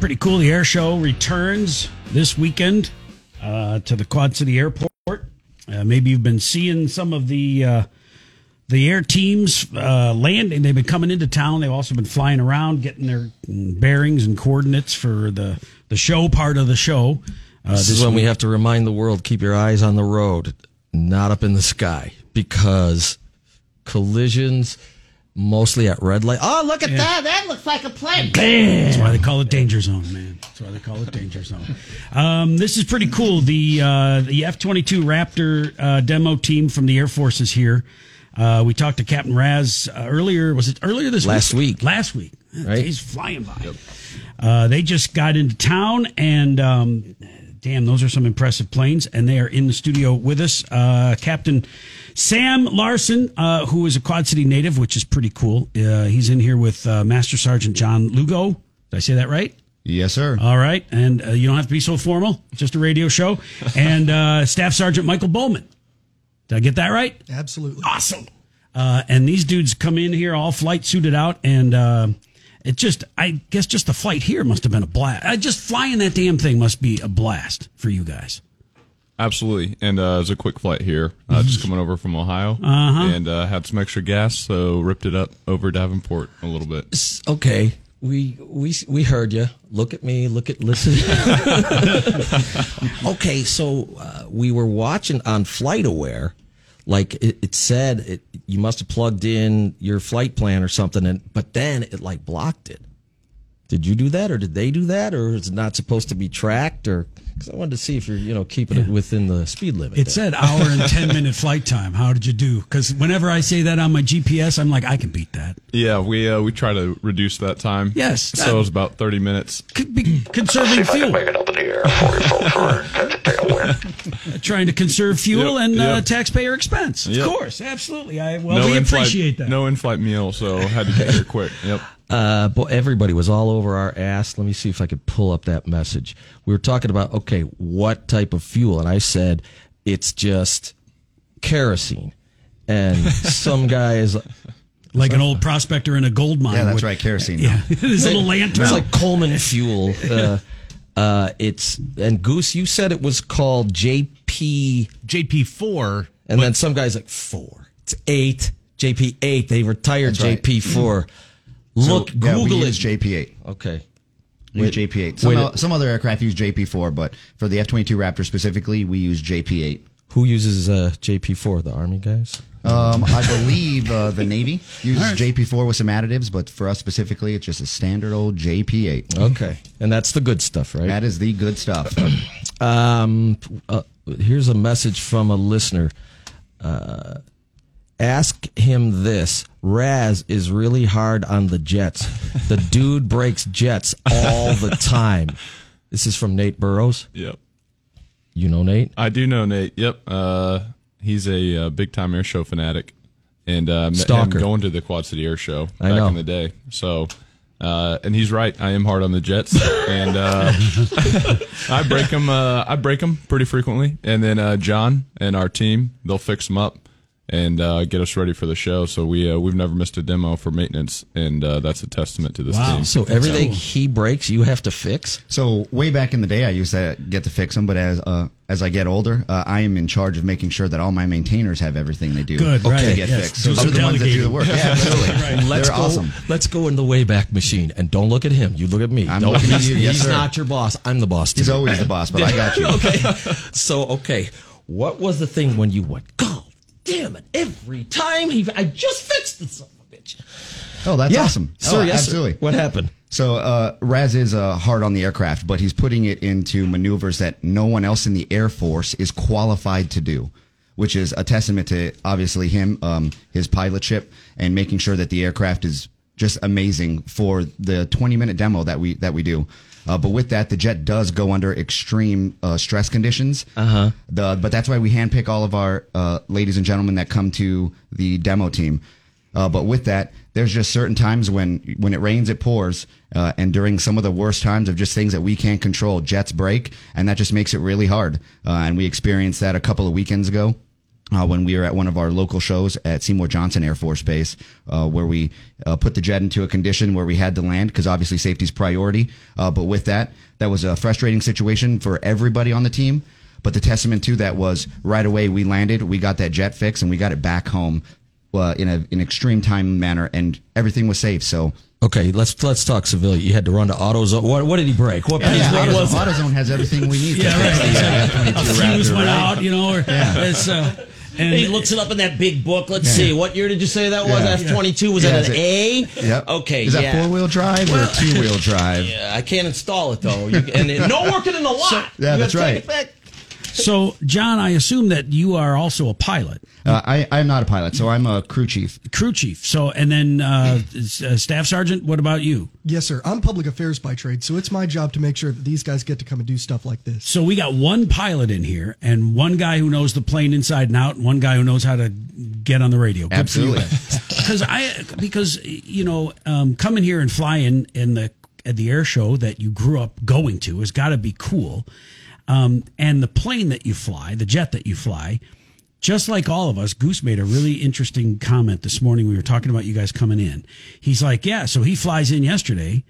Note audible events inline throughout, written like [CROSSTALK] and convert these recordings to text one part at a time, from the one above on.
Pretty cool. The air show returns this weekend uh, to the Quad City Airport. Uh, maybe you've been seeing some of the uh, the air teams uh, landing. They've been coming into town. They've also been flying around, getting their bearings and coordinates for the the show part of the show. Uh, this, is when week. we have to remind the world: keep your eyes on the road, not up in the sky, because collisions mostly at red light. Oh, look at yeah. that! That looks like a plane. Bam! That's why they call it danger zone, man. That's why they call it danger zone. Um, this is pretty cool. The uh, the F twenty two Raptor uh, demo team from the Air Force is here. Uh, we talked to Captain Raz uh, earlier. Was it earlier this week? last week? week? Last week. Right? He's flying by. Yep. Uh, they just got into town and. Um, damn, those are some impressive planes, and they are in the studio with us. Uh, Captain Sam Larson, uh, who is a Quad City native, which is pretty cool. Uh, he's in here with uh, Master Sergeant John Lugo. Did I say that right? Yes, sir. All right, and uh, you don't have to be so formal. Just a radio show. [LAUGHS] and uh, Staff Sergeant Michael Bowman. Did I get that right? Absolutely. Awesome. and these dudes come in here all flight suited out, and it just, I guess, just the flight here must have been a blast. I just flying that damn thing must be a blast for you guys. Absolutely, and uh, it was a quick flight here, uh, just coming over from Ohio, uh-huh. and uh, had some extra gas, so ripped it up over Davenport a little bit. Okay, we we we heard you. Look at me. Look at listen. [LAUGHS] okay, so uh, we were watching on FlightAware like it, it said it, you must have plugged in your flight plan or something and but then it like blocked it did you do that or did they do that or is it not supposed to be tracked or because I wanted to see if you're, you know, keeping yeah. it within the speed limit. It there. said hour and 10 [LAUGHS] minute flight time. How did you do? Because whenever I say that on my GPS, I'm like, I can beat that. Yeah, we uh, we try to reduce that time. Yes. So it was about 30 minutes. Could be conserving fuel. make it up in the air [LAUGHS] Trying to conserve fuel yep, and yep. Uh, taxpayer expense. Of yep. course, absolutely. I well, no we appreciate that. No in-flight meal, so had to get here quick. Yep. Uh, but everybody was all over our ass. Let me see if I could pull up that message. We were talking about, okay, what type of fuel? And I said, it's just kerosene. And [LAUGHS] some guy is like an old prospector in a gold mine. Yeah, that's with, right, kerosene. Yeah, [LAUGHS] his little lantern. It's like Coleman fuel. Uh, uh, it's and Goose, you said it was called JP JP four, and then some guys like four. It's eight JP eight. They retired JP four. [CLEARS THROAT] Look, so, Google yeah, it. JP8. Okay. We use JP8. Some, wait, some other aircraft use JP4, but for the F 22 Raptor specifically, we use JP8. Who uses uh, JP4? The Army guys? Um, I believe uh, the Navy [LAUGHS] uses right. JP4 with some additives, but for us specifically, it's just a standard old JP8. Okay. And that's the good stuff, right? That is the good stuff. [CLEARS THROAT] um, uh, here's a message from a listener. Uh, ask him this. Raz is really hard on the Jets. The [LAUGHS] dude breaks jets all the time. This is from Nate Burrows. Yep. You know Nate? I do know Nate. Yep. Uh, he's a, uh, big time air show fanatic, and uh, Stalker. going to the Quad City Air Show back in the day. So. Uh, and he's right. I am hard on the Jets, and uh, [LAUGHS] I break them. Uh, I break them pretty frequently. And then uh, John and our team, they'll fix them up and uh, get us ready for the show. So we uh, we've never missed a demo for maintenance, and uh, that's a testament to this wow. team. So everything he breaks, you have to fix. So way back in the day, I used to get to fix them, but as uh, as I get older, uh, I am in charge of making sure that all my maintainers have everything they do. Good, right? To get yes. fixed. So those are the ones that do the work. Yeah, absolutely. [LAUGHS] right. Let's They're go, awesome. Let's go in the wayback machine, and don't look at him. You look at me. I'm looking at you. Yes, he's sir. not your boss. I'm the boss. He's always the boss, but I got you. [LAUGHS] okay. So okay, what was the thing when you went? Go damn it, every time he, I just fixed this son of a bitch. Oh, that's yeah. awesome. Sir, oh, yes, absolutely. What happened? So uh, Raz is uh, hard on the aircraft, but he's putting it into maneuvers that no one else in the Air Force is qualified to do, which is a testament to obviously him, um, his pilotship, and making sure that the aircraft is just amazing for the 20 minute demo that we that we do. Uh, but with that, the jet does go under extreme uh, stress conditions. Uh-huh. The, but that's why we handpick all of our uh, ladies and gentlemen that come to the demo team. Uh, but with that, there's just certain times when when it rains, it pours, uh, and during some of the worst times of just things that we can't control, jets break, and that just makes it really hard. Uh, and we experienced that a couple of weekends ago. Uh, when we were at one of our local shows at Seymour Johnson Air Force Base, uh, where we uh, put the jet into a condition where we had to land because obviously safety's priority. Uh, but with that, that was a frustrating situation for everybody on the team. But the testament to that was right away we landed, we got that jet fixed, and we got it back home uh, in a, an extreme time manner, and everything was safe. So Okay, let's let's talk civilian. You had to run to AutoZone. What, what did he break? What piece? yeah, AutoZone, was? AutoZone has everything we need. Yeah, right. fix the, uh, A F-22 fuse went right? out, you know, or it's uh, and He looks it up in that big book. Let's see. What year did you say that was? Yeah. F twenty two. Was Yeah, that an it- A? Yep. Okay. Is that yeah. four wheel drive or [LAUGHS] two wheel drive? Yeah, I can't install it though. You, and it, no working in the lot. Yeah, You that's right. It back. So, John, I assume that you are also a pilot, Uh, I, I'm not a pilot, so I'm a crew chief. crew chief. So, and then uh, uh, staff sergeant. What about you? Yes, sir. I'm public affairs by trade, so it's my job to make sure that these guys get to come and do stuff like this. So we got one pilot in here, and one guy who knows the plane inside and out, and one guy who knows how to get on the radio. Absolutely. [LAUGHS] Because I, because you know, um, coming here and flying in the at the air show that you grew up going to has got to be cool. Um, and the plane that you fly, the jet that you fly, just like all of us, Goose made a really interesting comment this morning. We were talking about you guys coming in. He's like, yeah, so he flies in yesterday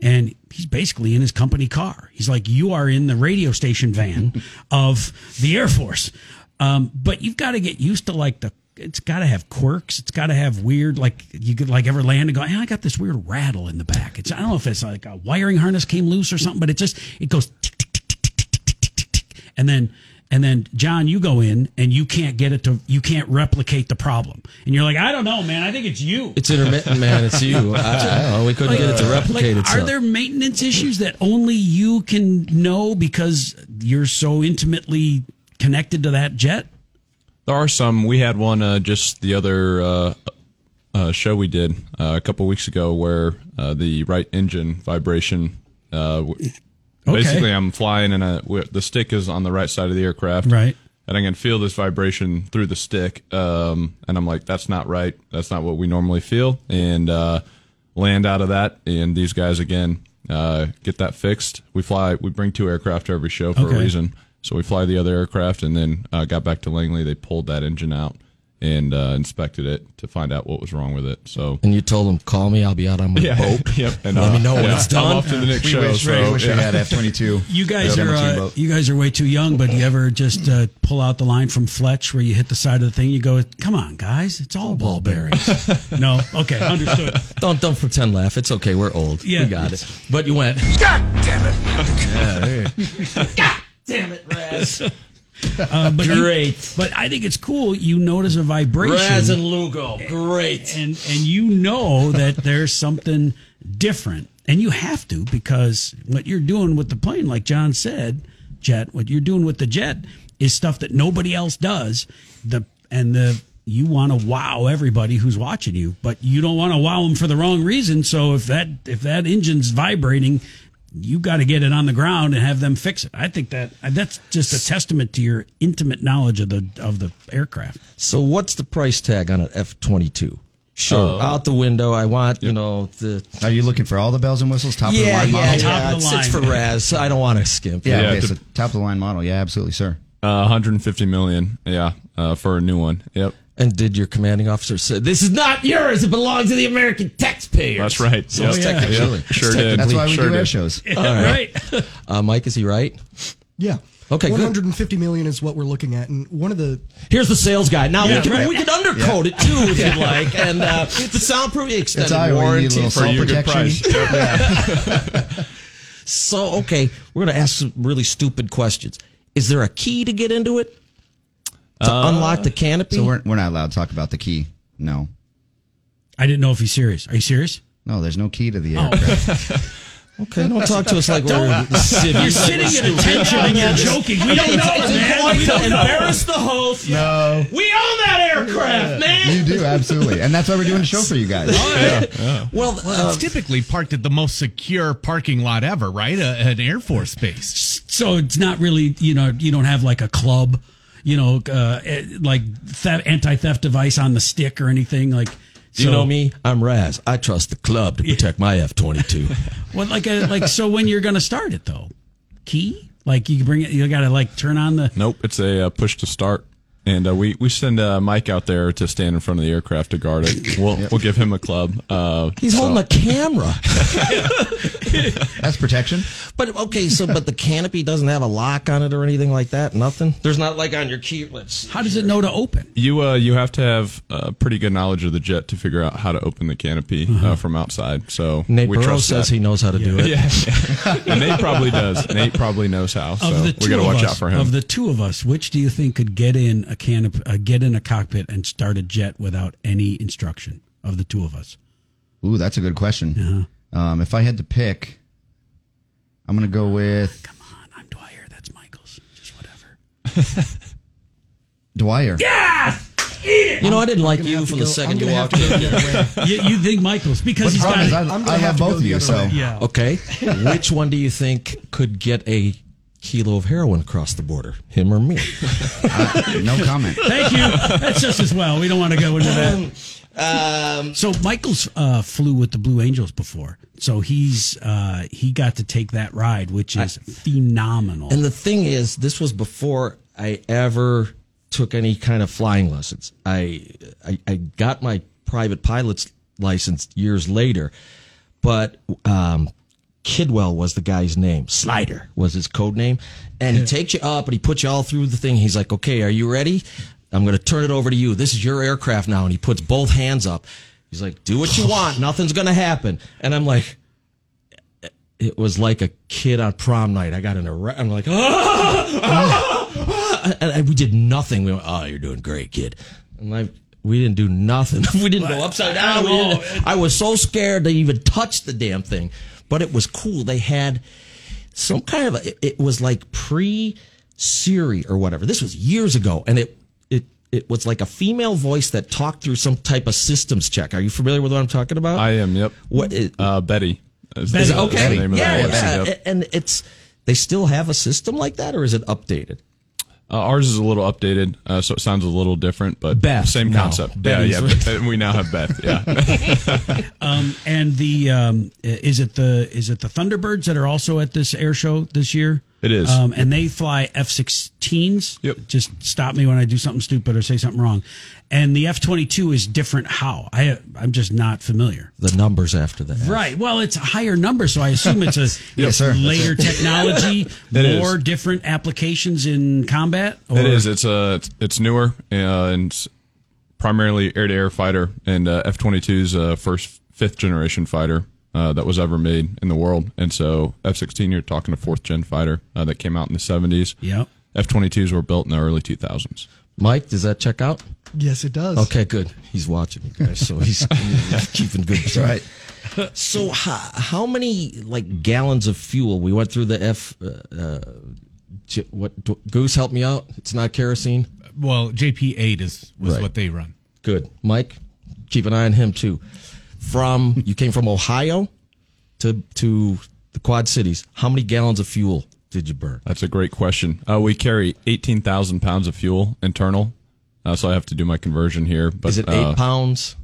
and he's basically in his company car. He's like, you are in the radio station van [LAUGHS] of the Air Force. Um, but you've got to get used to like the, it's got to have quirks. It's got to have weird, like you could like ever land and go, hey, I got this weird rattle in the back. It's, I don't know if it's like a wiring harness came loose or something, but it just, it goes tick, tick, And then, and then John, you go in and you can't get it to, you can't replicate the problem. And you're like, I don't know, man. I think it's you. It's intermittent, man. It's you. I, [LAUGHS] I don't know. We couldn't get it to replicate like, itself. Are there maintenance issues that only you can know because you're so intimately connected to that jet? There are some. We had one uh, just the other uh, uh, show we did uh, a couple weeks ago where uh, the right engine vibration. W- Basically, I'm flying in a. the stick is on the right side of the aircraft. Right. And I can feel this vibration through the stick. Um, and I'm like, that's not right. That's not what we normally feel. And uh, land out of that. And these guys, again, uh, get that fixed. We fly, we bring two aircraft to every show for Okay. a reason. So we fly the other aircraft and then uh, got back to Langley. They pulled that engine out and uh, inspected it to find out what was wrong with it. So and you told them, call me. I'll be out on my boat. [LAUGHS] yep. And Let uh, me know when yeah, it's done. I'm off to the next We show. wish, so, we wish yeah. we had [LAUGHS] F-22. You guys Yeah, are uh, you guys are way too young, but you ever just uh, pull out the line from Fletch where you hit the side of the thing? You go, "Come on, guys, it's all ball bearings." [LAUGHS] no, okay, understood. Don't don't pretend laugh. It's okay. We're old. Yeah. We got it. But you went. God damn it! God Damn it, Raz. Uh, but you- Great. but I think it's cool. You notice a vibration. Raz and Lugo. Great. and and you know that there's something different and you have to because what you're doing with the plane like john said jet what you're doing with the jet is stuff that nobody else does the and the you want to wow everybody who's watching you but you don't want to wow them for the wrong reason so if that if that engine's vibrating you got to get it on the ground and have them fix it i think that that's just a testament to your intimate knowledge of the of the aircraft So what's the price tag on an F twenty two? Sure, out the window. I want you know the Are you looking for all the bells and whistles? Top of the line yeah model? Top yeah. of the It's, it's for line. Raz. I don't want to skimp. Yeah, Yeah, okay, to- so top of the line model. Yeah, absolutely, sir. Uh, 150 million. Yeah. Uh, for a new one. Yep. And did your commanding officer say this is not yours? It belongs to the American taxpayers. That's right. So Yep. it's yeah. technically Yep. Sure did. That's why we Sure do air did. shows. right [LAUGHS] Uh, Mike, is he right? Yeah. Okay, good. 150 million is what we're looking at, and one of the Here's the sales guy. Now Yeah, we can right. we can undercoat it too if you'd like, and uh, the soundproof extended It's Iowa. You need a warranty. For salt you, good price. [LAUGHS] So okay, we're gonna ask some really stupid questions. Is there a key to get into it to unlock the canopy? So we're, we're not allowed to talk about the key. No. I didn't know if he's serious. Are you serious? No, there's no key to the Oh. aircraft. [LAUGHS] okay, don't talk to us like we're civvies. You're sitting at attention and you're joking. We don't know, man. We don't embarrass the host. No. We own that aircraft, man. You do, absolutely. And that's why we're doing a show for you guys. [LAUGHS] Well, uh, It's typically parked at the most secure parking lot ever, right? A, an Air Force base. So it's not really, you know, you don't have like a club, you know, uh, eh, like theft, anti-theft device on the stick or anything like. you know me. I'm Raz. I trust the club to protect my F-22. [LAUGHS] Well, like, a, like, so when you're going to start it though, key, like you bring it, you got to like turn on the. Nope. It's a uh, push to start. And uh, we we send uh, Mike out there to stand in front of the aircraft to guard it. We'll we'll give him a club. Uh, He's so- holding a camera. [LAUGHS] That's protection. But okay, so but the canopy doesn't have a lock on it or anything like that. Nothing. There's not like on your key. Let's. How does it know to open? You uh, you have to have uh, pretty good knowledge of the jet to figure out how to open the canopy uh, from outside. So Nate we Burrows trust says that. he knows how to do it. Yeah, [LAUGHS] yeah. Nate probably does. Nate probably knows how. So we two got to watch us, out for him. Of the two of us, which do you think could get in a canop- uh, get in a cockpit and start a jet without any instruction? Of the two of us, Ooh, that's a good question. Um, if I had to pick, I'm going to go with come on, I'm Dwyer. That's Michael's. Just whatever. [LAUGHS] Dwyer. Yeah. You know, I didn't like you from to the second you walked in. the other way. [LAUGHS] you, you think Michael's because The he's got is I, it. I'm have love to go both of you, so. Yeah. Okay, [LAUGHS] which one do you think could get a kilo of heroin across the border? Him or me? uh, [LAUGHS] no comment. Thank you. That's just as well. We don't want to go into that. Um, So Michael's uh, flew with the Blue Angels before, so he's uh, he got to take that ride, which is phenomenal. And the thing is, this was before I ever took any kind of flying lessons. I, I, I got my private pilot's license years later, but um, Kidwell was the guy's name. Slider was his code name. And he takes you up and he puts you all through the thing. He's like, okay, are you ready? I'm going to turn it over to you. This is your aircraft now. And he puts both hands up. He's like, do what you [LAUGHS] want. Nothing's going to happen. And I'm like, it was like a kid on prom night. I got in a, re- I'm like, ah, ah, [LAUGHS] ah," and, we did nothing. We went, oh, you're doing great, kid. And like, we didn't do nothing. [LAUGHS] we didn't go upside down. I was so scared to even touch the damn thing, but it was cool. They had some kind of a, it, it was like pre Siri or whatever. This was years ago, and it it it was like a female voice that talked through some type of systems check. Are you familiar with what I'm talking about? I am. Yep. What it, Uh, Betty. Is Betty, the- is okay. the name of yeah, yeah. Yep. And it's they still have a system like that, or is it updated? Uh, ours is a little updated, uh, so it sounds a little different, but Beth same concept. Betty's yeah, yeah. [LAUGHS] We now have Beth. Yeah. [LAUGHS] Um, and the um, is it the is it the Thunderbirds that are also at this air show this year? It is. Um, and they fly F-16s. Yep. Just stop me when I do something stupid or say something wrong. And the F-22 is different. How I I'm just not familiar. The numbers after that. Right. Well, it's a higher number, so I assume it's a [LAUGHS] Yes, sir. later technology, [LAUGHS] It is. more different applications in combat. Or, It is. It's uh, it's- it's newer uh, and primarily air to air fighter, and uh, F twenty two is uh, first fifth generation fighter uh, that was ever made in the world, and so F sixteen you're talking a fourth gen fighter uh, that came out in the seventies. Yep. F twenty twos were built in the early two thousands. Mike, does that check out? Yes, it does. Okay, good. He's watching you guys, so he's, [LAUGHS] he's keeping good track. right. So, how, how many like gallons of fuel? We went through the F. Uh, uh, what Goose? Help me out. It's not kerosene. Well, JP8 is was Right. what they run. Good, Mike. Keep an eye on him too. From you came from Ohio to to the Quad Cities. How many gallons of fuel did you burn? That's a great question. Uh, we carry eighteen thousand pounds of fuel internal, uh, so I have to do my conversion here. But Is it uh, eight pounds?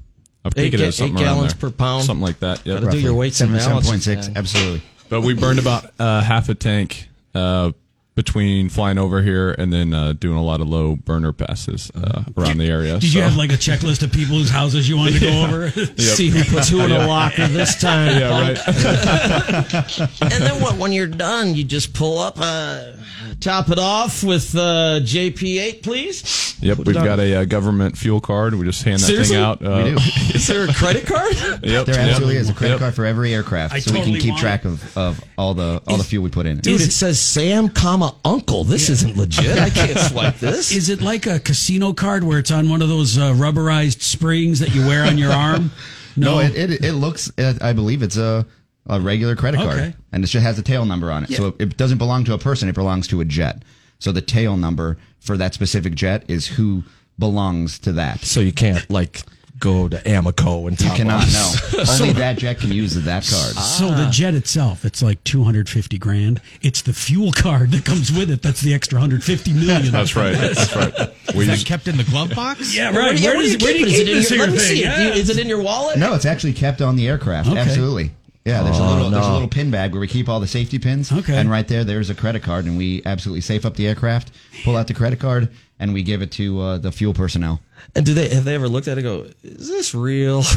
I think eight it is ga- eight something gallons per pound? something like that. Yeah, Gotta do your weights and Seven balances. point six. Absolutely. But we burned about uh, half a tank uh, between flying over here and then uh, doing a lot of low burner passes uh, around the area. Did you have like a checklist of people whose houses you wanted to go [LAUGHS] over? See who puts who in a locker this time. yeah, right. [LAUGHS] and then what? When you're done, you just pull up, uh, top it off with uh, JP8, please. Yep, Put we've got a uh, government fuel card. We just hand that Seriously? thing out. Uh, We do. [LAUGHS] Is there a credit card? Yep, There yep. is a credit Yep. card for every aircraft, I so we can keep want track of, of all the all the fuel we put in. it. Dude, it says Sam, comma Uncle. This isn't legit. I can't [LAUGHS] swipe this. Is it like a casino card where it's on one of those uh, rubberized springs that you wear on your [LAUGHS] arm? No, it, it it looks. uh, I believe it's a a regular credit card, Okay. and it just has a tail number on it. So it, it doesn't belong to a person; it belongs to a jet. So the tail number for that specific jet is who belongs to that. so you can't like go to Amoco and You top cannot know. [LAUGHS] Only that jet can use that card. Ah. So the jet itself, it's like 250 grand. It's the fuel card that comes with it. That's the extra 150 million. That's right. That's right. [LAUGHS] We Is that kept in the glove box? Yeah, right. Where, where do you where do keep you it? Is it in this your- let me thing? see it. Do you- Is it in your wallet? No, it's actually kept on the aircraft. Okay. Absolutely. Yeah, there's a Oh, little there's a little pin bag where we keep all the safety pins. Okay. And right there, there's a credit card, and we absolutely safe up the aircraft, pull out the credit card, and we give it to uh, the fuel personnel. And do they have they ever looked at it? and Go, is this real? [LAUGHS]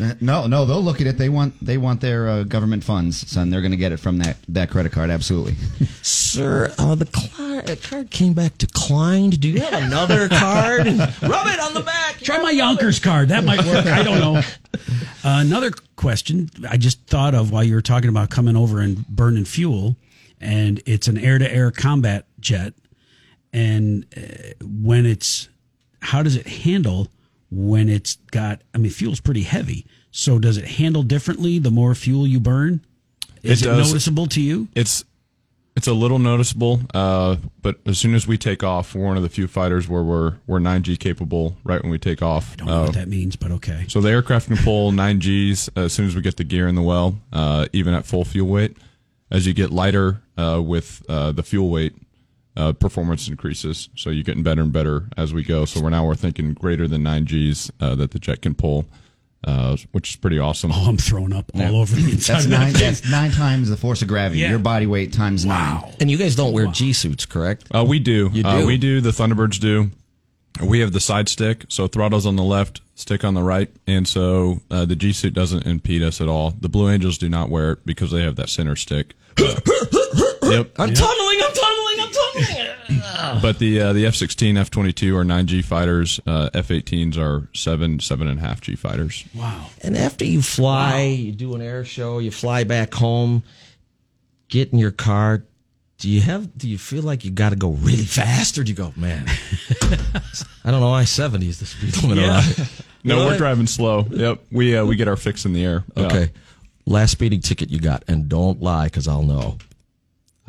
Uh, No, no, they'll look at it. They want they want their uh, government funds, son. They're going to get it from that that credit card. Absolutely. sir, uh, the cli- uh, card came back declined. Do you have another [LAUGHS] card? Rub it on the back. Try my Younkers card. That might work. I don't know. Uh, another question I just thought of while you were talking about coming over and burning fuel, and it's an air to air combat jet. And uh, when it's, how does it handle when it's got, I mean, fuel's pretty heavy. So does it handle differently the more fuel you burn? Is It it, noticeable to you? It's it's a little noticeable, uh, but as soon as we take off, we're one of the few fighters where we're we're 9G capable right when we take off. I don't know Uh, what that means, but okay. So the aircraft can pull 9Gs as soon as we get the gear in the well, uh, even at full fuel weight. As you get lighter uh, with uh, the fuel weight, uh, performance increases. So you're getting better and better as we go. So we're now we're thinking greater than 9Gs uh, that the jet can pull, uh, which is pretty awesome. Oh, I'm throwing up all over the inside That's nine. That's nine times the force of gravity. Yeah. Your body weight times nine. And you guys don't wear G suits, correct? Uh, we do. You Uh, do? we do. The Thunderbirds do. We have the side stick, so throttle's on the left, stick on the right, and so uh, the G suit doesn't impede us at all. The Blue Angels do not wear it because they have that center stick. [COUGHS] yep. I'm tunneling. I'm tunneling. I'm tunneling. But the uh, the F sixteen, F twenty two are nine G fighters. Uh, F eighteens are seven, seven and a half G fighters. Wow. and after you fly, you do an air show, you fly back home, get in your car. Do you have? Do you feel like you got to go really fast, or do you go, man? [LAUGHS] I don't know. I seventy is the speed limit. Yeah. around. [LAUGHS] No, You we're driving slow. Yep. We uh, we get our fix in the air. Yeah. Okay. Last speeding ticket you got, and don't lie because I'll know.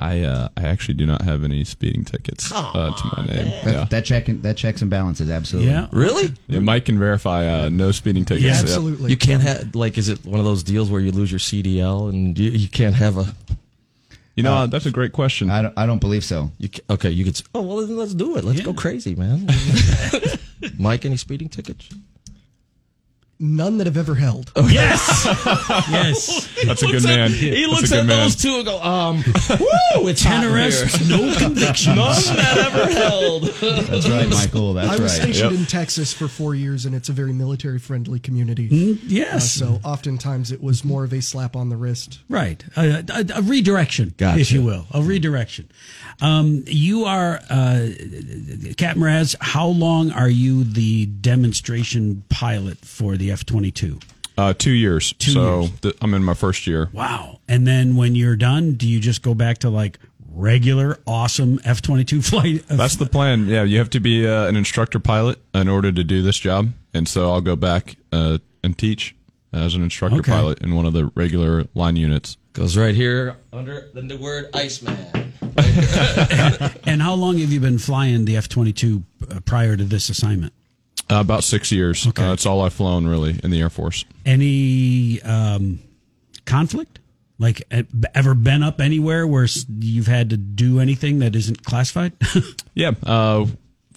I uh, I actually do not have any speeding tickets uh, to my name. That, Yeah. that check that checks and balances absolutely. Yeah. Really? yeah. Mike can verify uh, no speeding tickets. Yeah, Yep. Absolutely. You can't have like, is it one of those deals where you lose your CDL and you, you can't have a? You know, that's a great question. I don't, I don't believe so. You ca okay, you could. Oh well, then let's do it. Let's Yeah. go crazy, man. [LAUGHS] Mike, any speeding tickets? None that have ever held. [LAUGHS] Yes. [LAUGHS] yes. That's a good man. He That's looks at man. those two and go, um, [LAUGHS] woo, it's hot Ten arrests, no convictions. None that ever held. That's right, Michael. That's right. I was right. stationed Yep. in Texas for four years, and it's a very military friendly community. Mm, Uh, so oftentimes it was more of a slap on the wrist. Right. A, a, a redirection, Gotcha. if you will. A redirection. Um, you are, uh, Captain Raz, how long are you the demonstration pilot for the F 22? Uh, two years. Two so years. th- I'm in my first year. Wow. And then when you're done, do you just go back to like regular, awesome F 22 [LAUGHS] flight? That's the plan. Yeah, you have to be uh, an instructor pilot in order to do this job, and so I'll go back uh, and teach as an instructor Okay. pilot in one of the regular line units. Goes right here under the word Iceman. [LAUGHS] and how long have you been flying the F 22 prior to this assignment? Uh, about six years. Okay. Uh, that's all I've flown really in the Air Force. Any um, conflict? Like, ever been up anywhere where you've had to do anything that isn't classified? [LAUGHS] Yeah, uh,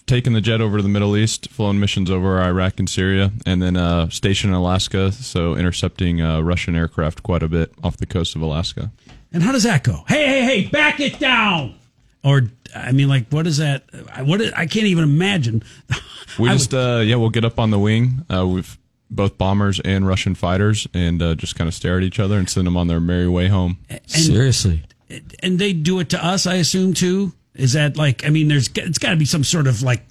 taken the jet over to the Middle East, flown missions over Iraq and Syria, and then uh, stationed in Alaska, so intercepting uh, Russian aircraft quite a bit off the coast of Alaska. And how does that go? Hey, hey, hey, back it down. Or, I mean, like, what is that? I- What is, I can't even imagine. [LAUGHS] We I just, uh, yeah, we'll get up on the wing. Uh, we've both bombers and Russian fighters, and uh, just kind of stare at each other and send them on their merry way home. Seriously. and they do it to us, I assume, too. Is that like, I mean, there's, it's got to be some sort of like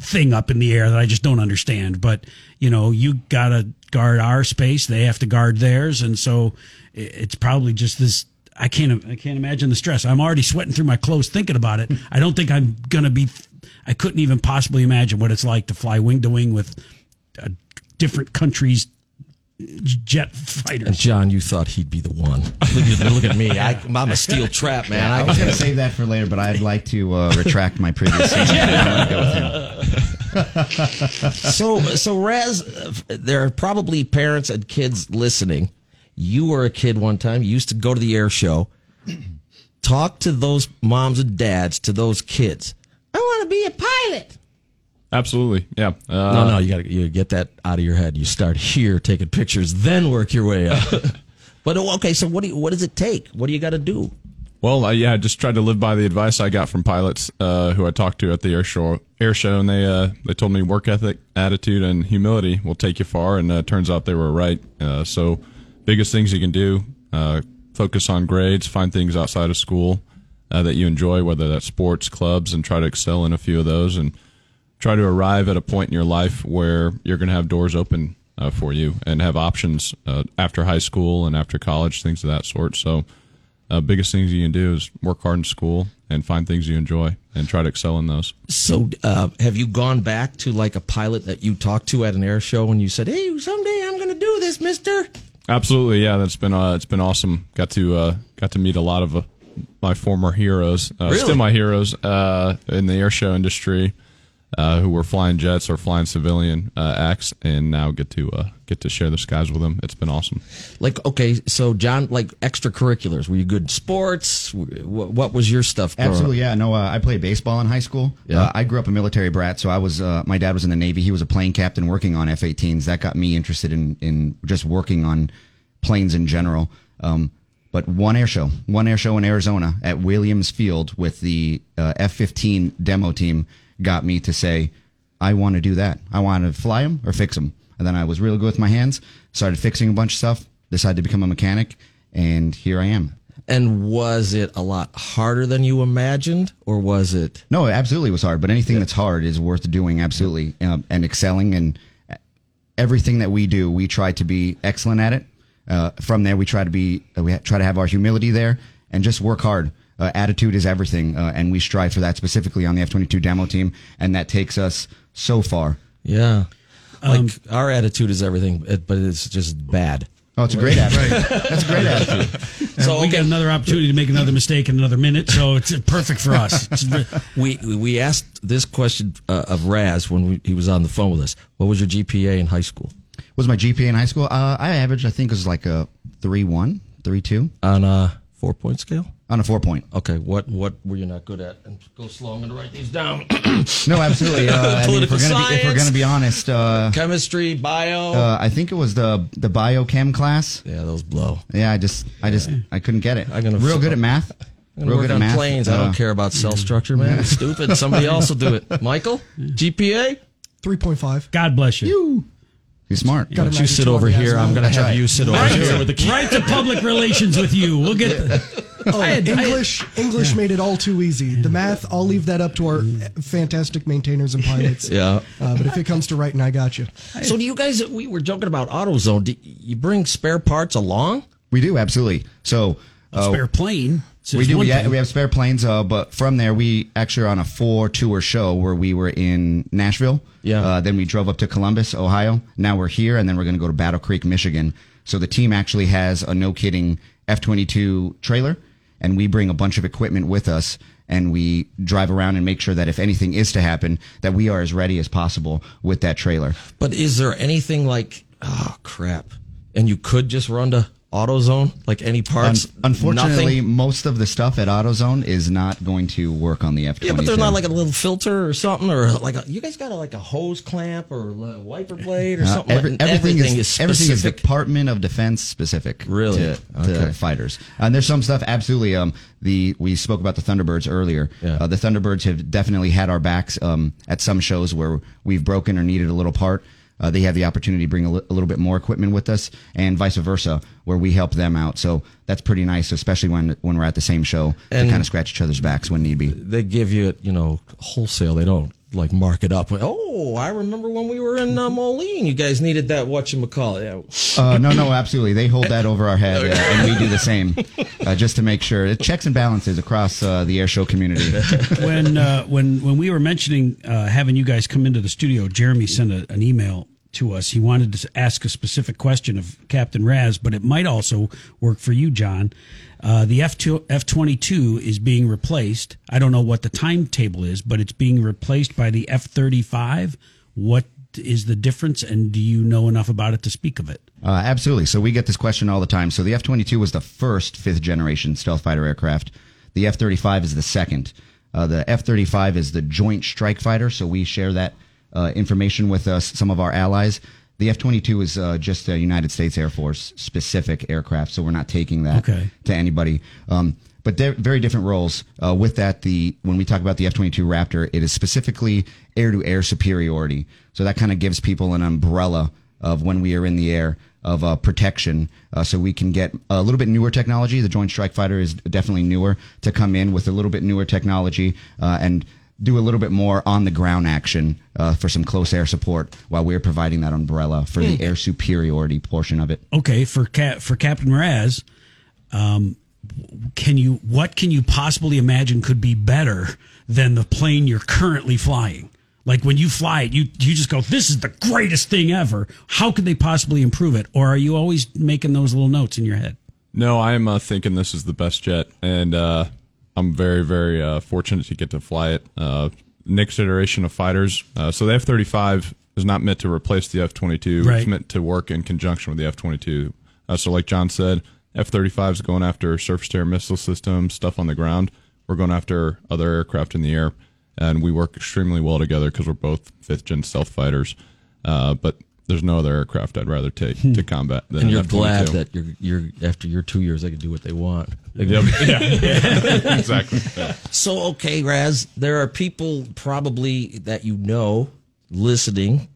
thing up in the air that I just don't understand. But, you know, you got to guard our space, they have to guard theirs. And so it's probably just this. I can't, I can't imagine the stress. I'm already sweating through my clothes thinking about it. I don't think I'm going to be, I couldn't even possibly imagine what it's like to fly wing to wing with a different countries' jet And fighters. John, you thought he'd be the one. [LAUGHS] Look at, look at me. I, I'm a steel trap, man. I I, was going to save that for later, but I'd like to uh, retract my previous [LAUGHS] statement. I want to go with him. so, so Raz, uh, there are probably parents and kids listening. You were a kid one time. You used to go to the air show. [CLEARS THROAT] Talk to those moms and dads, to those kids. I want to be a pilot. Absolutely, yeah. Uh, No, no, you got to you get that out of your head. You start here taking pictures, then work your way up. [LAUGHS] But oh, okay, so what do you, what does it take? What do you got to do? Well, uh, yeah, I just tried to live by the advice I got from pilots uh, who I talked to at the air show, air show and they uh, they told me work ethic, attitude, and humility will take you far. And uh, turns out they were right. Uh, so, biggest things you can do: uh, focus on grades, find things outside of school that you enjoy, whether that's sports, clubs, and try to excel in a few of those, and try to arrive at a point in your life where you're going to have doors open for you and have options after high school and after college, things of that sort. So uh, biggest things you can do is work hard in school and find things you enjoy and try to excel in those. So, uh, have you gone back to like a pilot that you talked to at an air show and you said, "Hey, someday I'm going to do this, Mister"? Absolutely, yeah. That's been uh, it's been awesome. Got to uh, got to meet a lot of uh, my former heroes, uh, really? still my heroes in the air show industry uh, who were flying jets or flying civilian uh, X, and now get to uh, get to share the skies with them. It's been awesome. Like, okay, so John, like extracurriculars, were you good in sports? What was your stuff? Absolutely, yeah. No, uh, I played baseball in high school. Yeah. Uh, I grew up a military brat, so I was. Uh, my dad was in the Navy. He was a plane captain working on F-18s. That got me interested in in just working on planes in general. Um, but one air show, one air show in Arizona at Williams Field with the F-15 demo team got me to say, I want to do that. I want to fly them or fix them. And then I was really good with my hands, started fixing a bunch of stuff, decided to become a mechanic, and here I am. And was it a lot harder than you imagined, or was it? No, it absolutely was hard. But anything yeah. that's hard is worth doing, absolutely, um, and excelling. And everything that we do, we try to be excellent at it. Uh, from there, we try to be, we try to have our humility there, and just work hard uh, attitude is everything, uh, and we strive for that specifically on the F twenty two demo team, and that takes us so far. Yeah, like um, our attitude is everything, but it's just bad. Oh, it's a great attitude. [LAUGHS] That's a great attitude. so we okay. get another opportunity to make another mistake in another minute, so it's perfect for us. [LAUGHS] we we asked this question uh, of Raz when we, he was on the phone with us. What was your GPA in high school? What was my GPA in high school? Uh, I averaged, I think, it was like a three one, three two on a four point scale. On a four point. Okay, what what were you not good at? And go slow. I'm going to write these down. [COUGHS] no, absolutely. Uh, [COUGHS] I mean, if we're going to be if we're going to be honest, uh, chemistry, bio. Uh, I think it was the the biochem class. Yeah, those blow. Yeah, I just I just I couldn't get it. I'm gonna real good at math. I'm Real good at math. planes. I don't uh, care about cell structure, man. [LAUGHS] It's stupid. Somebody else will do it. Michael, GPA three point five. God bless you. you. He's smart. Got you sit over here. I'm going to have you sit over here with the right to public relations with you. We'll get. [LAUGHS] The, [LAUGHS] oh, had, English. Had, English yeah. made it all too easy. The math, I'll leave that up to our fantastic maintainers and pilots. [LAUGHS] yeah. Uh, but if it comes to writing, I got you. So, do you guys? We were joking about AutoZone. Do you bring spare parts along? We do absolutely. So, uh, spare plane. So we do. We, we, have spare planes, uh, but from there, we actually are on a four tour show where we were in Nashville. Yeah. Uh, then we drove up to Columbus, Ohio. Now we're here, and then we're going to go to Battle Creek, Michigan. So the team actually has a no kidding F 22 trailer, and we bring a bunch of equipment with us. And we drive around and make sure that if anything is to happen, that we are as ready as possible with that trailer. But is there anything like, oh crap, and you could just run to AutoZone? Like any parts? Un- unfortunately, Nothing? most of the stuff at AutoZone is not going to work on the F. Yeah, but there's not like a little filter or something, or like a, you guys got a, like a hose clamp or a wiper blade or uh, something. Every, like, everything, everything, is, is everything is Department of Defense specific. Really, to, to okay. fighters. And there's some stuff absolutely. Um, the we spoke about the Thunderbirds earlier. Yeah. Uh, the Thunderbirds have definitely had our backs um, at some shows where we've broken or needed a little part uh, they have the opportunity to bring a, li- a, little bit more equipment with us, and vice versa, where we help them out. So that's pretty nice, especially when when we're at the same show and to kind of scratch each other's backs when need be. They give you, you know, wholesale. They don't like mark it up. Oh, I remember when we were in uh, Moline, you guys needed that. What you call it? Yeah. Uh, no, no, absolutely. They hold that over our head, [LAUGHS] uh, and we do the same, uh, just to make sure it checks and balances across uh, the air show community. when uh, when when we were mentioning uh, having you guys come into the studio, Jeremy sent a, an email to us. He wanted to ask a specific question of Captain Raz, but it might also work for you, John. Uh, the F F twenty two is being replaced. I don't know what the timetable is, but it's being replaced by the F thirty five. What is the difference, and do you know enough about it to speak of it? Uh, absolutely. So we get this question all the time. So the F twenty two was the first fifth generation stealth fighter aircraft. The F thirty five is the second. Uh, the F thirty five is the Joint Strike Fighter. So we share that uh, information with us, some of our allies. The F twenty two is uh, just a United States Air Force specific aircraft, so we're not taking that Okay. to anybody. Um, but they're very different roles. Uh, with that, the when we talk about the F twenty two Raptor, it is specifically air to air superiority. So that kind of gives people an umbrella of when we are in the air of uh, protection, uh, so we can get a little bit newer technology. The Joint Strike Fighter is definitely newer to come in with a little bit newer technology uh, and do a little bit more on the ground action uh, for some close air support while we're providing that umbrella for the air superiority portion of it. Okay, for Cap, for Captain Raz, um, can you what can you possibly imagine could be better than the plane you're currently flying? Like when you fly it, you you just go, "This is the greatest thing ever." How could they possibly improve it? Or are you always making those little notes in your head? No, I am uh, thinking this is the best jet, and uh, I'm very, very uh, fortunate to get to fly it. Uh, next iteration of fighters. Uh, so the F-35 is not meant to replace the F-22. Right. It's meant to work in conjunction with the F-22. Uh, so, like John said, F-35 is going after surface-to-air missile systems, stuff on the ground. We're going after other aircraft in the air, and we work extremely well together because we're both fifth-gen stealth fighters. Uh, but there's no other aircraft I'd rather take to combat than And an you're F-22. glad that you're you're after your two years, they can do what they want. Yep. Yeah. [LAUGHS] exactly. Yeah. So, okay, Raz, there are people probably that you know listening,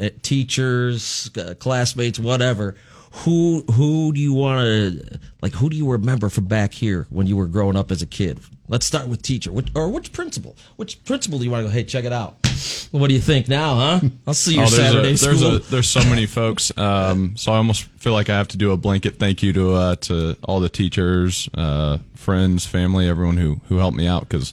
uh, teachers, classmates, whatever. Who who do you want to like? Who do you remember from back here when you were growing up as a kid? Let's start with teacher, which, or which principal? Which principal do you want to go? Hey, check it out. What do you think now, huh? I'll see you Oh, there's, Saturday a, there's, school. a, there's so many folks. Um, so I almost feel like I have to do a blanket thank you to uh, to all the teachers, uh, friends, family, everyone who who helped me out because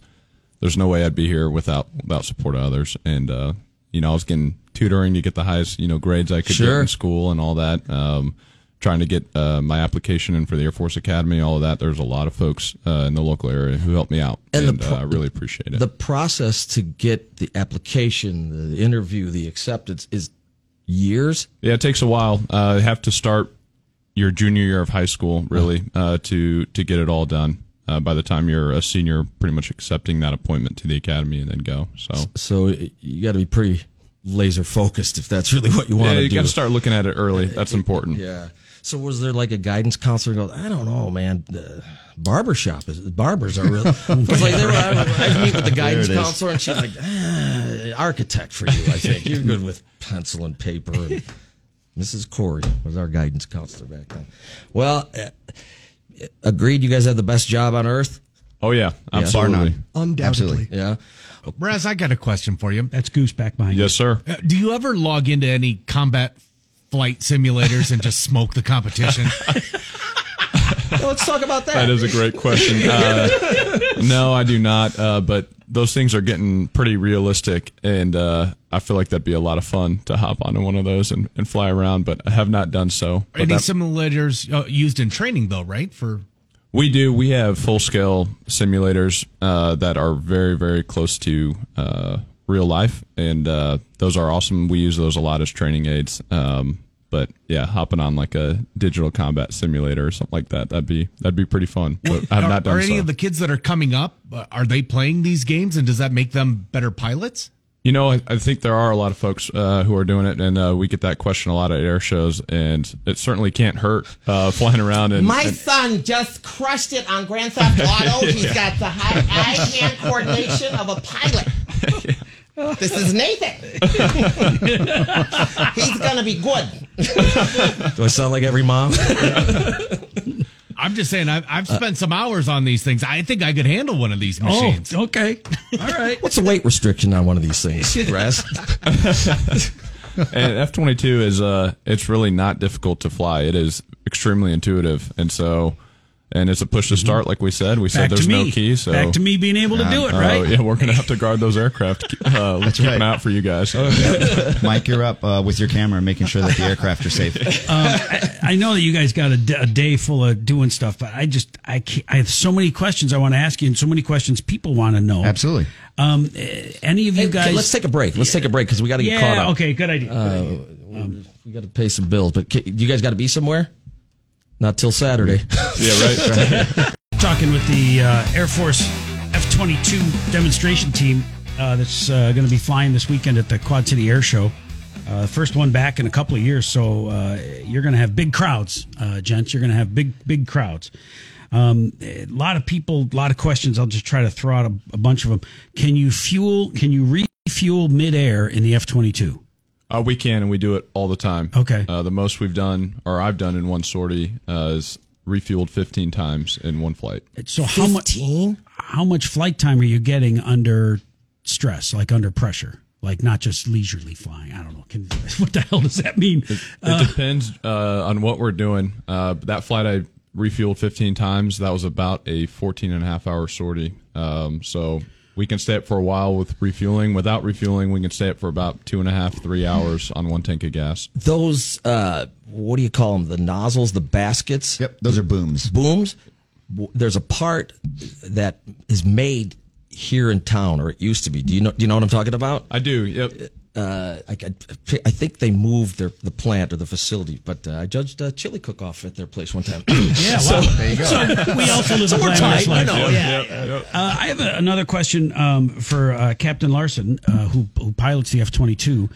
there's no way I'd be here without without support of others. And uh, you know, I was getting tutoring to get the highest you know grades I could get in school and all that. Um, trying to get uh, my application in for the Air Force Academy, all of that. There's a lot of folks uh, in the local area who helped me out, And and, pro- uh, I really appreciate it. the process to get the application, the interview, the acceptance is years. Yeah, it takes a while. Uh, you have to start your junior year of high school, really, uh, to to get it all done. Uh, by the time you're a senior, pretty much accepting that appointment to the academy and then go. So So you got to be pretty laser focused if that's really what you want yeah, to you do. got to start looking at it early. That's important. Yeah. So was there like a guidance counselor? Who goes, I don't know, man. The barber shop is barbers are real. [LAUGHS] It's like they were, I, [LAUGHS] I meet with the guidance counselor, and she's like, ah, architect for you. I think you're good with pencil and paper. And [LAUGHS] Mrs. Corey was our guidance counselor back then. Well, uh, agreed. You guys have the best job on earth. Oh yeah, Bar absolutely. none. Undoubtedly. Absolutely. Yeah. Raz, I got a question for you. That's Goose back behind you. Yes, sir. Uh, Do you ever log into any combat flight simulators and just smoke the competition? [LAUGHS] Well, let's talk about that. That is a great question. Uh, no, I do not. Uh, but those things are getting pretty realistic, and uh, I feel like that'd be a lot of fun to hop onto one of those and, and fly around. But I have not done so. But any that- simulators uh, used in training, though, right? For We do. We have full scale simulators uh, that are very, very close to uh, real life, and uh, those are awesome. We use those a lot as training aids. Um, but yeah, hopping on like a digital combat simulator or something like that that'd be that'd be pretty fun. But I have are, not done are any so. of the kids that are coming up uh, are they playing these games, and does that make them better pilots? You know, I, I think there are a lot of folks uh, who are doing it, and uh, we get that question a lot at air shows, and it certainly can't hurt uh, [LAUGHS] flying around and, My and son just crushed it on Grand Theft Auto. [LAUGHS] He's got the high eye-hand coordination of a pilot. [LAUGHS] This is Nathan. [LAUGHS] He's gonna be good. Do I sound like every mom? [LAUGHS] I'm just saying, I've, I've spent some hours on these things. I think I could handle one of these Oh, machines. okay. All right. What's the weight restriction on one of these things, [LAUGHS] Raz? and F twenty two is uh it's really not difficult to fly. It is extremely intuitive, and so and it's a push to start, like we said. We said Back to there's no me. key, so Back to me being able to do it, Oh right? yeah, we're gonna have to guard those aircraft. [LAUGHS] Uh, let's keep right. them out for you guys. [LAUGHS] Mike, you're up uh, with your camera, making sure that the aircraft are safe. [LAUGHS] I know that you guys got a, d- a day full of doing stuff, but I just I can't, I have so many questions I want to ask you, and so many questions people want to know. Absolutely. Um, eh, any of you Hey, guys? let's take a break. Let's take a break because we got to get caught up. Okay. Good idea. Uh, we got to pay some bills, but ca- you guys got to be somewhere. Not till Saturday. [LAUGHS] yeah, right. [LAUGHS] Talking with the uh, Air Force F twenty two demonstration team uh, that's uh, going to be flying this weekend at the Quad City Air Show. Uh, first one back in a couple of years, so uh, you're going to have big crowds, uh, gents. You're going to have big, big crowds. Um, a lot of people, a lot of questions. I'll just try to throw out a, a bunch of them. Can you fuel? Can you refuel midair in the F twenty two? Uh, we can, and we do it all the time. Okay. Uh, the most we've done, or I've done in one sortie, uh, is refueled 15 times in one flight. So how much? 15? How much flight time are you getting under stress, like under pressure? Like not just leisurely flying. I don't know. Can, [LAUGHS] what the hell does that mean? It depends uh, on what we're doing. Uh, that flight I refueled 15 times. That was about a 14 and a half hour sortie. Um, so we can stay up for a while with refueling. Without refueling, we can stay up for about two and a half, three hours on one tank of gas. Those, uh, what do you call them? The nozzles, the baskets? Yep, those are booms. Booms? There's a part that is made here in town, or it used to be. Do you know? Do you know what I'm talking about? I do. Yep. Uh, I, I, I think they moved their the plant or the facility, but uh, I judged a chili cook off at their place one time. [CLEARS THROAT] Yeah, wow. there you go. So we also live a we're glamorous tight, life. you know, yeah. Uh, I have a, another question um, for uh, Captain Larson, uh, who, who pilots the F twenty two.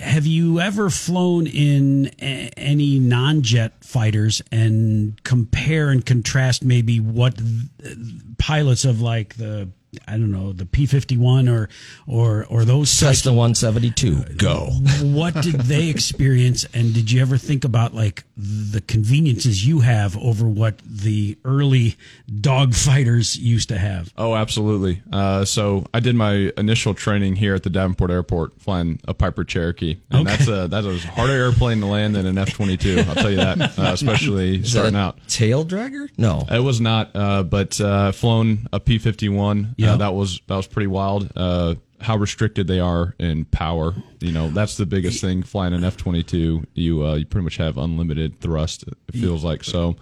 Have you ever flown in a- any non-jet fighters and compare and contrast maybe what th- pilots of like the I don't know the P fifty one or or or those types Cessna 172. Go. what did they experience and did you ever think about like the conveniences you have over what the early dog fighters used to have Oh, absolutely. Uh, so I did my initial training here at the Davenport Airport flying a Piper Cherokee, and Okay. that's a that's a harder airplane to land than an F twenty two. I'll tell you that, uh, [LAUGHS] especially Is that starting a out. Tail dragger? No. It was not, uh, but uh, flown a P fifty one. Yeah. That was that was pretty wild. Uh, how restricted they are in power. You know, that's the biggest thing. Flying an F twenty two, you uh, you pretty much have unlimited thrust. It feels like so.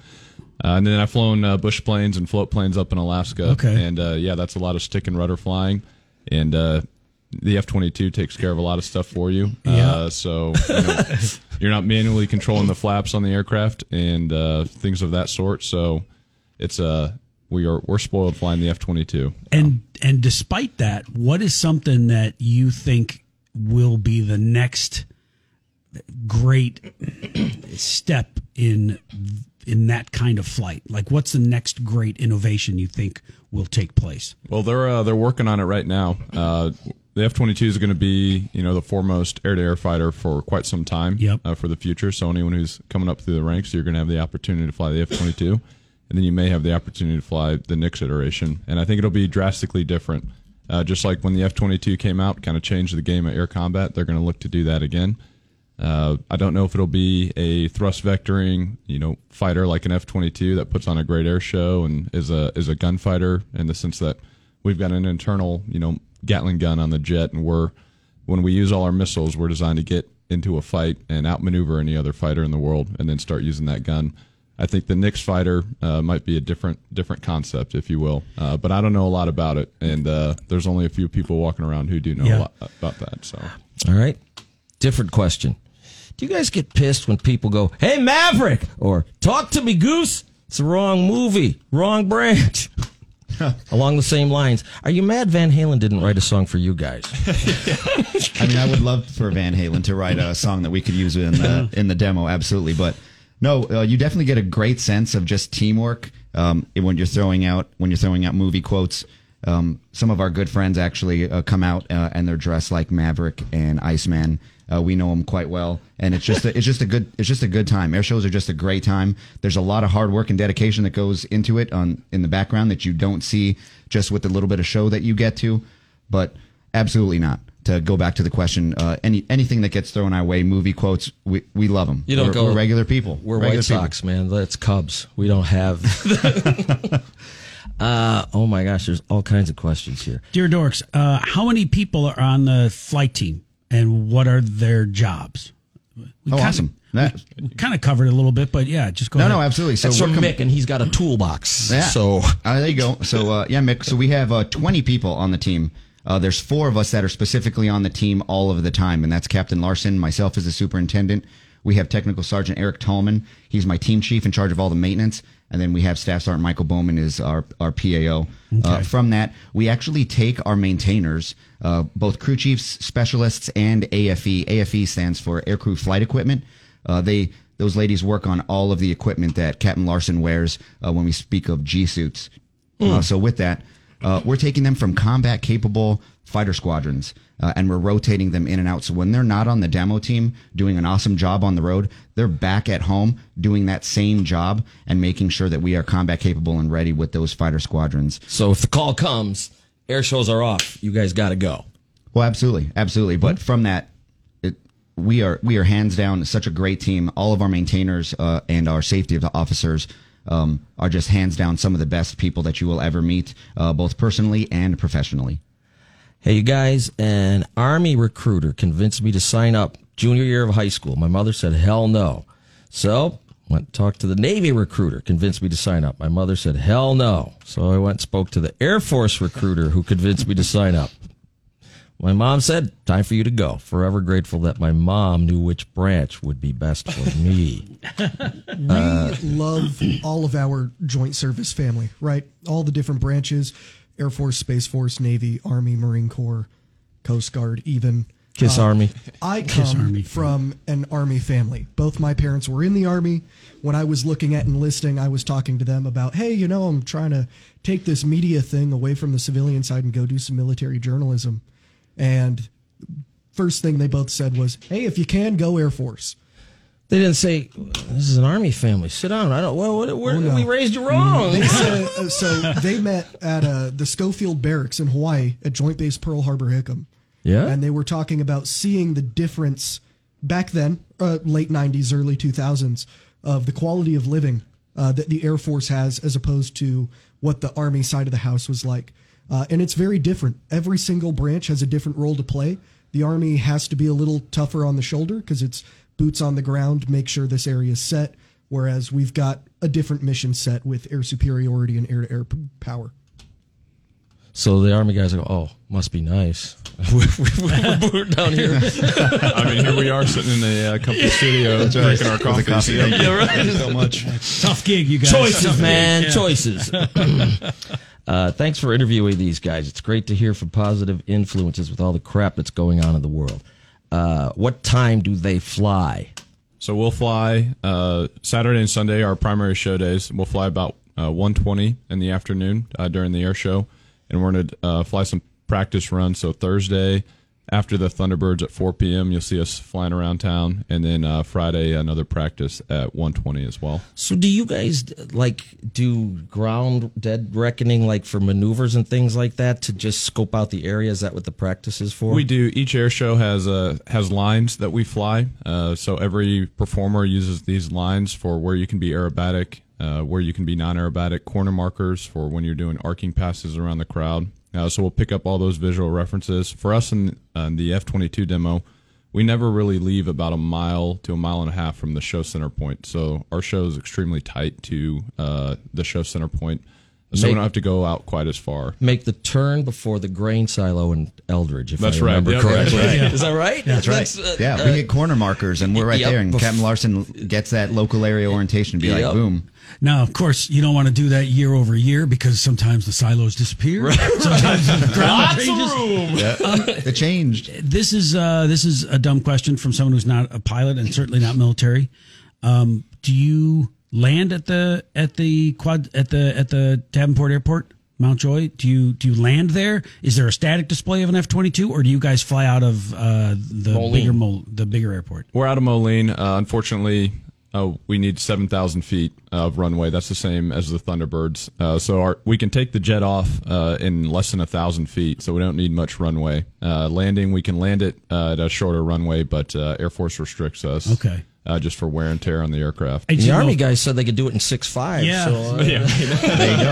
Uh, and then I've flown uh, bush planes and float planes up in Alaska. Okay. And uh, yeah, that's a lot of stick and rudder flying. And uh, the F twenty two takes care of a lot of stuff for you. Yeah. Uh, so you know, [LAUGHS] you're not manually controlling the flaps on the aircraft and uh, things of that sort. So it's uh we are we're spoiled flying the F twenty two. and and despite that what is something that you think will be the next great step in in that kind of flight like what's the next great innovation you think will take place Well, they're uh, they're working on it right now. Uh, the F twenty two is going to be you know the foremost air to air fighter for quite some time. Yep. Uh, for the future, so anyone who's coming up through the ranks, you're going to have the opportunity to fly the F twenty two, and then you may have the opportunity to fly the next iteration. And I think it'll be drastically different. Uh, just like when the F twenty two came out, kind of changed the game of air combat. They're going to look to do that again. Uh, I don't know if it'll be a thrust vectoring, you know, fighter like an F twenty two that puts on a great air show and is a is a gunfighter in the sense that we've got an internal, you know, Gatling gun on the jet, and we're when we use all our missiles, we're designed to get into a fight and outmaneuver any other fighter in the world, and then start using that gun. I think the Nix fighter uh, might be a different different concept, if you will, uh, but I don't know a lot about it, and uh, there's only a few people walking around who do know Yeah. a lot about that. So. All right. Different question. Do you guys get pissed when people go, "Hey Maverick," or "Talk to me, Goose"? It's the wrong movie, wrong branch. [LAUGHS] Along the same lines, are you mad Van Halen didn't write a song for you guys? [LAUGHS] I mean, I would love for Van Halen to write a song that we could use in the in the demo, absolutely. But no, uh, you definitely get a great sense of just teamwork um, when you're throwing out when you're throwing out movie quotes. Um, some of our good friends actually uh, come out uh, and they're dressed like Maverick and Iceman. Uh, we know them quite well, and it's just a, it's just a good it's just a good time. Air shows are just a great time. There's a lot of hard work and dedication that goes into it on in the background that you don't see just with the little bit of show that you get to. But absolutely not. To go back to the question, uh, any anything that gets thrown our way, movie quotes, we, we love them. You don't we're, go. We're regular people. We're regular White Sox, man. That's Cubs. We don't have. [LAUGHS] uh, oh my gosh, there's all kinds of questions here. dear dorks uh, how many people are on the flight team and what are their jobs we Oh, kinda- awesome! That, we kind of covered it a little bit but yeah just go no, ahead no, absolutely. So That's from com- Mick, and he's got a toolbox. Yeah. So uh, there you go. So uh, yeah, Mick. So we have uh, 20 people on the team. Uh, there's four of us that are specifically on the team all of the time, and that's Captain Larson, myself as the superintendent. We have Technical Sergeant Eric Tallman. He's my team chief in charge of all the maintenance, and then we have Staff Sergeant Michael Bowman is our our PAO. Uh, from that, we actually take our maintainers, uh, both crew chiefs, specialists, and AFE. AFE stands for Aircrew Flight Equipment. Uh, they those ladies work on all of the equipment that Captain Larson wears uh, when we speak of G suits. Uh, so with that, uh, we're taking them from combat capable fighter squadrons uh, and we're rotating them in and out. So when they're not on the demo team doing an awesome job on the road, they're back at home doing that same job and making sure that we are combat capable and ready with those fighter squadrons. So if the call comes, air shows are off. You guys got to go. Well, absolutely, absolutely. But from that, it, we are we are hands down such a great team. All of our maintainers uh, and our safety officers um, are just hands down some of the best people that you will ever meet, uh, both personally and professionally. Hey, you guys, an Army recruiter convinced me to sign up junior year of high school. My mother said, hell no. So went to talk to the Navy recruiter, convinced me to sign up. My mother said, hell no. So I went spoke to the Air Force recruiter who convinced me to sign up. My mom said, time for you to go. Forever grateful that my mom knew which branch would be best for me. [LAUGHS] Uh, we love all of our joint service family, right? All the different branches Air Force, Space Force, Navy, Army, Marine Corps, Coast Guard, even. Kiss uh, Army. I come Army. from an Army family. Both my parents were in the Army. When I was looking at enlisting, I was talking to them about, hey, you know, I'm trying to take this media thing away from the civilian side and go do some military journalism. And first thing they both said was, hey, if you can, go Air Force. They didn't say, this is an Army family. Sit down. I don't, well, what, where, Oh, no. we raised you wrong. They said, uh, so they met at uh, the Schofield Barracks in Hawaii at Joint Base Pearl Harbor Hickam. yeah. and they were talking about seeing the difference back then, uh, late '90s, early 2000s, of the quality of living uh, that the Air Force has as opposed to what the Army side of the house was like. Uh, and it's very different. Every single branch has a different role to play. The Army has to be a little tougher on the shoulder because it's boots on the ground, make sure this area is set. Whereas we've got a different mission set with air superiority and air to air power. So the army guys go, oh, must be nice. [LAUGHS] We're down here. [LAUGHS] I mean, here we are sitting in a uh, company studio [LAUGHS] drinking our coffee. coffee. So- Yeah, right. Thank you so much. Tough gig, you guys. choices, Tough man, gig, yeah. choices. [CLEARS THROAT] uh, thanks for interviewing these guys. It's great to hear from positive influences with all the crap that's going on in the world. Uh, what time do they fly? So we'll fly uh, Saturday and Sunday, our primary show days. We'll fly about uh, 1:20 in the afternoon uh, during the air show, and we're going to uh, fly some practice runs. So Thursday after the Thunderbirds at 4 p.m., you'll see us flying around town, and then uh, Friday another practice at 1:20 as well. So do you guys like do ground dead reckoning like for maneuvers and things like that to just scope out the area? Is that what the practice is for? We do. Each air show has uh, has lines that we fly. Uh, so every performer uses these lines for where you can be aerobatic, uh, where you can be non-aerobatic, corner markers for when you're doing arcing passes around the crowd. Uh, so we'll pick up all those visual references. For us in uh, the F22 demo, we never really leave about a mile to a mile and a half from the show center point. So our show is extremely tight to uh, the show center point. So we don't have to go out quite as far. Make the turn before the grain silo in Eldridge, if That's I right. remember Yep, correctly. that's right. Is that right? That's right. uh, yeah, uh, we get corner markers, and we're right yep, there. And bef- Captain Larson gets that local area orientation. Be Yep. like, boom. Now, of course, you don't want to do that year over year because sometimes the silos disappear. Sometimes the [LAUGHS] ground changes. It changed. This is uh, this is a dumb question from someone who's not a pilot and certainly not military. Um, do you land at the at the quad at the at the Davenport Airport, Mountjoy? Do you do you land there? Is there a static display of an F twenty two, or do you guys fly out of uh, the Moline. bigger Mol- the bigger airport? We're out of Moline. Uh, unfortunately, uh, we need 7,000 feet of runway. That's the same as the Thunderbirds. Uh, so our, we can take the jet off uh, in less than a 1,000 feet, so we don't need much runway. Uh, landing, we can land it uh, at a shorter runway, but uh, Air Force restricts us. Okay. Uh, just for wear and tear on the aircraft. I The army know- guys said they could do it in six five. Yeah. So, uh, [LAUGHS]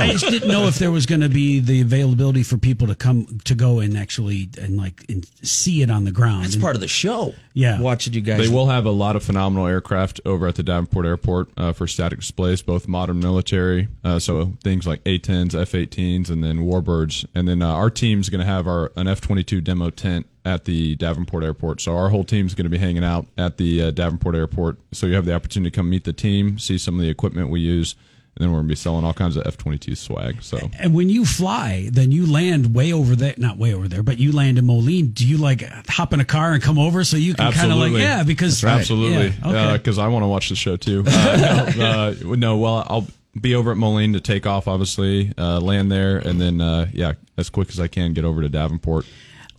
I just didn't know if there was going to be the availability for people to come to go and actually and like and see it on the ground. that's And- part of the show. Yeah. watching you guys. They will have a lot of phenomenal aircraft over at the Davenport Airport uh, for static displays, both modern military, uh, so things like A-10s, F-18s, and then Warbirds. And then uh, our team's going to have our an F-22 demo tent at the Davenport Airport. So our whole team's going to be hanging out at the uh, Davenport Airport. So you have the opportunity to come meet the team, see some of the equipment we use, and then we're gonna be selling all kinds of F twenty two swag. So And when you fly, then you land way over there, not way over there, but you land in Moline. Do you like hop in a car and come over so you can kind of like, yeah, because absolutely, yeah, okay. because I want to watch the show too. Uh, [LAUGHS] no, uh, no, well, I'll be over at Moline to take off, obviously, uh, land there, and then uh, yeah, as quick as I can get over to Davenport.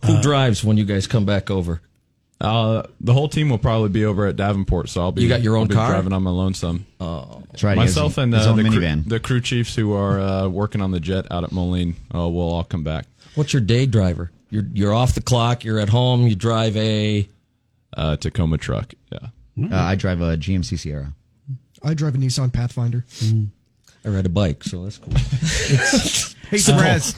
Who drives when you guys come back over? Uh, the whole team will probably be over at Davenport, so I'll be. You got your own car? driving on my lonesome. That's right. Myself and uh, the, crew, the crew chiefs who are uh, working on the jet out at Moline, uh, will all come back. What's your day driver? You're you're off the clock. You're at home. You drive a. Uh, Tacoma truck, yeah. Uh, I drive a GMC Sierra. I drive a Nissan Pathfinder. I ride a bike, so that's cool. [LAUGHS] Hey, Spraz,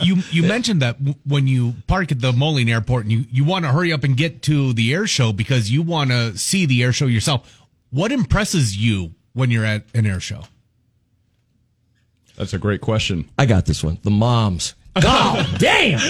[LAUGHS] you you mentioned that w- when you park at the Moline Airport and you, you want to hurry up and get to the air show because you want to see the air show yourself. What impresses you when you're at an air show? That's a great question. I got this one. The moms. [LAUGHS] God damn!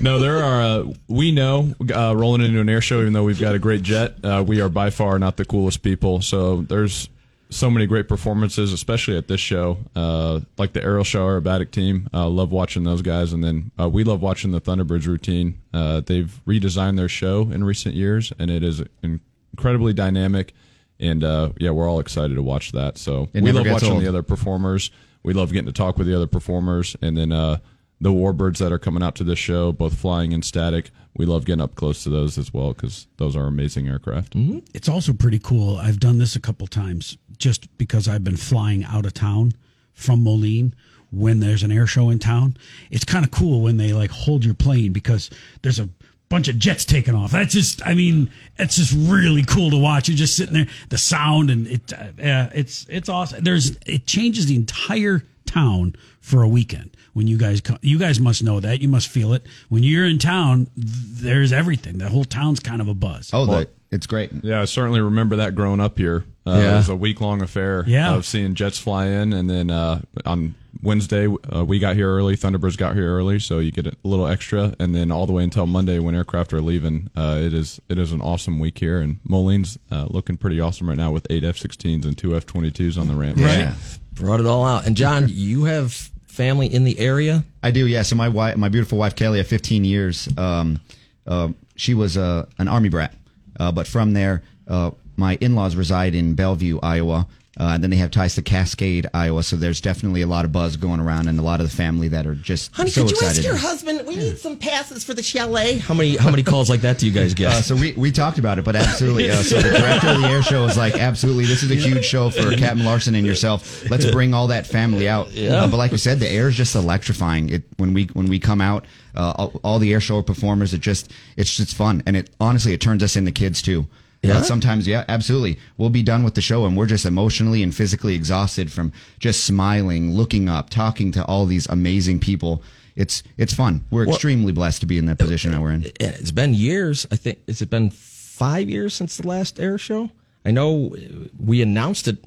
No, there are. Uh, we know uh, rolling into an air show, even though we've got a great jet, uh, we are by far not the coolest people. So there's so many great performances, especially at this show, uh, like the AeroShell aerobatic team. Uh, love watching those guys, and then uh, we love watching the Thunderbirds routine. Uh, they've redesigned their show in recent years, and it is incredibly dynamic. And uh, yeah, we're all excited to watch that. So It we love watching old. the other performers. We love getting to talk with the other performers, and then uh, the warbirds that are coming out to this show, both flying and static. We love getting up close to those as well because those are amazing aircraft. it's also pretty cool. I've done this a couple times just because I've been flying out of town from Moline when there's an air show in town. It's kind of cool when they like hold your plane because there's a bunch of jets taking off. That's just, I mean, it's just really cool to watch. You're just sitting there, the sound and it, uh, yeah, it's, it's awesome. There's, it changes the entire town for a weekend. When you guys come, you guys must know that. You must feel it. When you're in town, there's everything. The whole town's kind of a buzz. Oh, the, it's great. Yeah, I certainly remember that growing up here. Uh, Yeah. It was a week long affair Yeah. of seeing jets fly in, and then uh, on Wednesday uh, we got here early. Thunderbirds got here early, so you get a little extra, and then all the way until Monday when aircraft are leaving. Uh, it is it is an awesome week here, and Moline's uh, looking pretty awesome right now with eight F-16s and two F-22s on the ramp. Yeah. Brought it all out. And John, [LAUGHS] you have family in the area. I do, yeah. So my wife, my beautiful wife Kelly, of 15 years, um, uh, she was uh, an army brat, uh, but from there, uh, my in-laws reside in Bellevue, Iowa. Uh, and then they have ties to Cascade, Iowa. So there's definitely a lot of buzz going around, and a lot of the family that are just Honey, so could you excited. ask your husband? We need some passes for the chalet. How many how many calls like that do you guys get? Uh, so we, we talked about it, but absolutely. Uh, so the [LAUGHS] director of the air show was like, absolutely, this is a huge show for Captain Larson and yourself. Let's bring all that family out. Uh, but like we said, the air is just electrifying. It when we when we come out, uh, all, all the air show performers, it just it's just fun, and it honestly it turns us into kids too. Yeah? Uh, sometimes, yeah, absolutely. We'll be done with the show, and we're just emotionally and physically exhausted from just smiling, looking up, talking to all these amazing people. It's it's fun. We're extremely blessed to be in that position that we're in. it's been years. I think has it been five years since the last air show? I know we announced it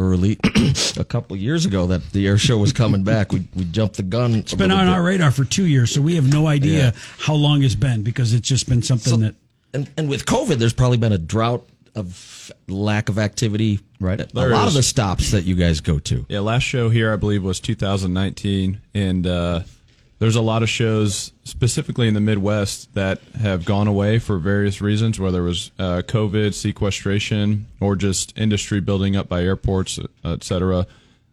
early [CLEARS THROAT] a couple of years ago that the air show was coming back. We we jumped the gun. It's been on our radar for two years, so we have no idea Yeah. how long it's been because it's just been something So- that. And and with COVID, there's probably been a drought of lack of activity. Right. A lot is. of the stops that you guys go to. Yeah, last show here I believe was 2019, and uh, there's a lot of shows specifically in the Midwest that have gone away for various reasons, whether it was uh, COVID, sequestration, or just industry building up by airports, et cetera.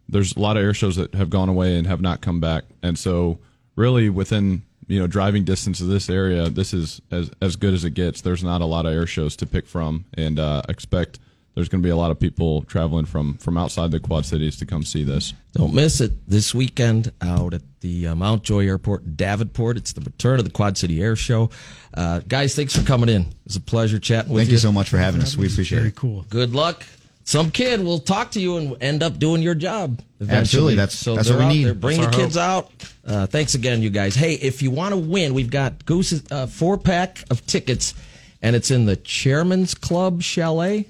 There's a lot of air shows that have gone away and have not come back, and so really within you know driving distance of this area, this is as as good as it gets. There's not a lot of air shows to pick from, and uh, expect there's going to be a lot of people traveling from from outside the Quad Cities to come see this. Don't miss it this weekend out at the uh, Mount Joy Airport in Davenport. It's the return of the Quad City Air Show. Uh, guys, thanks for coming in. It's a pleasure chatting with you. Thank you so much for having us. We appreciate it. Very cool. Good luck. Some kid will talk to you and end up doing your job. Eventually. Absolutely. That's- so that's what we out need. there. Bring That's the our kids out. Uh, thanks again, you guys. Hey, if you want to win, we've got Goose's uh, four pack of tickets, and it's in the Chairman's Club Chalet.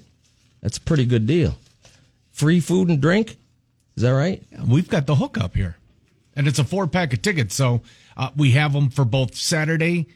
That's a pretty good deal. Free food and drink. Is that right? We've got the hookup here, and it's a four pack of tickets. So uh, we have them for both Saturday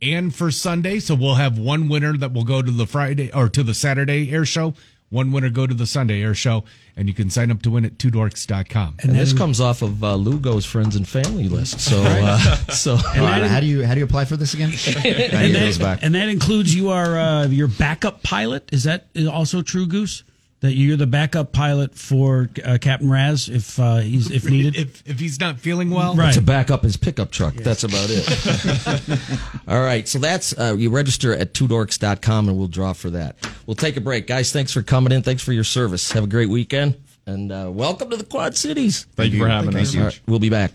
and for Sunday. So we'll have one winner that will go to the Friday or to the Saturday air show, One winner go to the Sunday Air Show, and you can sign up to win at twodorks.com. And, this comes off of uh, Lugo's friends and family list. So, uh, [LAUGHS] so All right, how do you how do you apply for this again? [LAUGHS] And that, back. and that includes you are uh, your backup pilot. Is that also true, Goose? That you're the backup pilot for uh, Captain RaZZ if uh, he's if needed. [LAUGHS] If, if he's not feeling well, Right. to back up his pickup truck. That's about it. [LAUGHS] [LAUGHS] All right. So that's, uh, you register at twodorks.com and we'll draw for that. We'll take a break. Guys, thanks for coming in. Thanks for your service. Have a great weekend and uh, welcome to the Quad Cities. Thank you for having us. All right, we'll be back.